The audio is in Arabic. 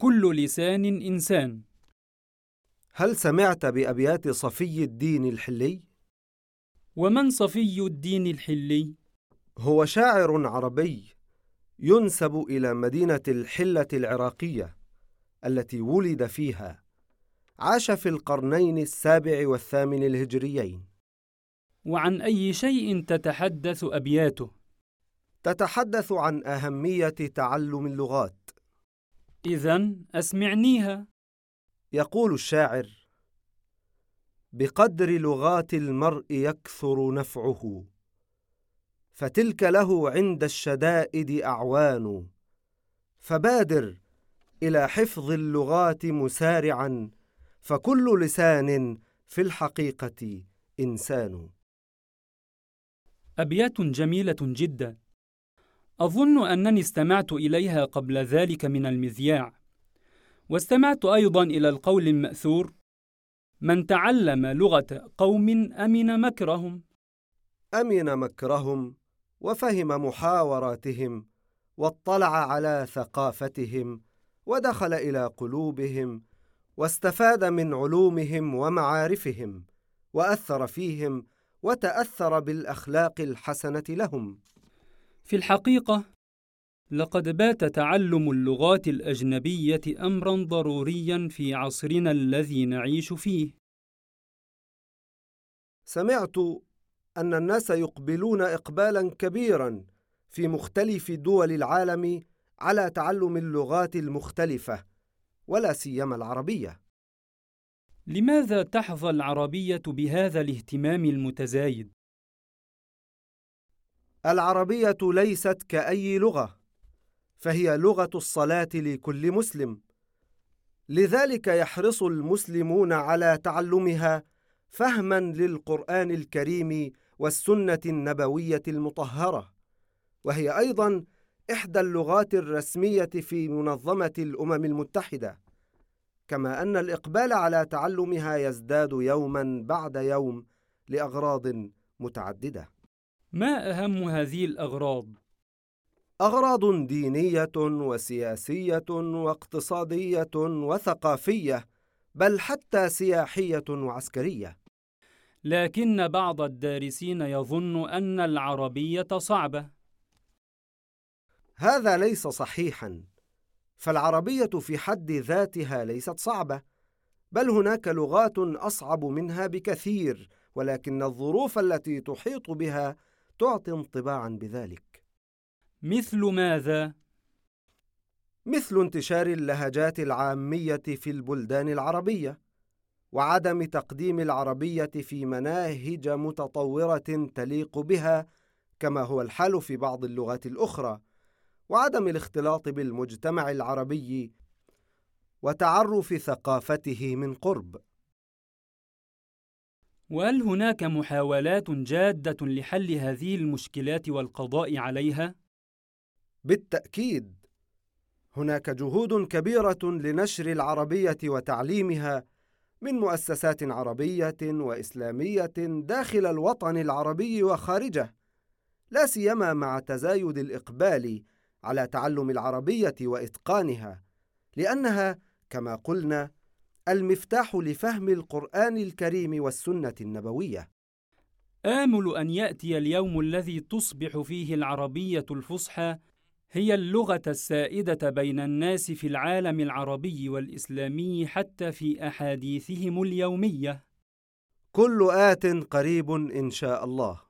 كل لسان إنسان هل سمعت بأبيات صفي الدين الحلي؟ ومن صفي الدين الحلي؟ هو شاعر عربي ينسب إلى مدينة الحلة العراقية التي ولد فيها عاش في القرنين السابع والثامن الهجريين وعن أي شيء تتحدث أبياته؟ تتحدث عن أهمية تعلم اللغات إذا أسمعنيها. يقول الشاعر بقدر لغات المرء يكثر نفعه فتلك له عند الشدائد أعوان. فبادر إلى حفظ اللغات مسارعا فكل لسان في الحقيقة إنسان. أبيات جميلة جدا. أظن أنني استمعت إليها قبل ذلك من المذياع. واستمعت أيضا إلى القول المأثور من تعلم لغة قوم أمن مكرهم. أمن مكرهم وفهم محاوراتهم واطلع على ثقافتهم ودخل إلى قلوبهم واستفاد من علومهم ومعارفهم وأثر فيهم وتأثر بالأخلاق الحسنة لهم. في الحقيقة لقد بات تعلم اللغات الأجنبية أمرا ضروريا في عصرنا الذي نعيش فيه سمعت أن الناس يقبلون اقبالا كبيرا في مختلف دول العالم على تعلم اللغات المختلفة ولا سيما العربية لماذا تحظى العربية بهذا الاهتمام المتزايد؟ العربية ليست كأي لغة فهي لغة الصلاة لكل مسلم. لذلك يحرص المسلمون على تعلمها فهما للقرآن الكريم والسنة النبوية المطهرة. وهي أيضا إحدى اللغات الرسمية في منظمة الأمم المتحدة. كما أن الإقبال على تعلمها يزداد يوما بعد يوم لأغراض متعددة. ما أهم هذه الأغراض؟ أغراض دينية وسياسية واقتصادية وثقافية بل حتى سياحية وعسكرية. لكن بعض الدارسين يظن أن العربية صعبة. هذا ليس صحيحا. فالعربية في حد ذاتها ليست صعبة بل هناك لغات أصعب منها بكثير ولكن الظروف التي تحيط بها تعطي انطباعا بذلك مثل ماذا؟ مثل انتشار اللهجات العامية في البلدان العربية وعدم تقديم العربية في مناهج متطورة تليق بها كما هو الحال في بعض اللغات الأخرى وعدم الاختلاط بالمجتمع العربي وتعرف ثقافته من قرب وهل هناك محاولات جادة لحل هذه المشكلات والقضاء عليها؟ بالتأكيد هناك جهود كبيرة لنشر العربية وتعليمها من مؤسسات عربية وإسلامية داخل الوطن العربي وخارجه لا سيما مع تزايد الإقبال على تعلم العربية وإتقانها لأنها كما قلنا المفتاح لفهم القرآن الكريم والسنة النبوية آمل أن يأتي اليوم الذي تصبح فيه العربية الفصحى هي اللغة السائدة بين الناس في العالم العربي والإسلامي حتى في أحاديثهم اليومية. كل آت قريب إن شاء الله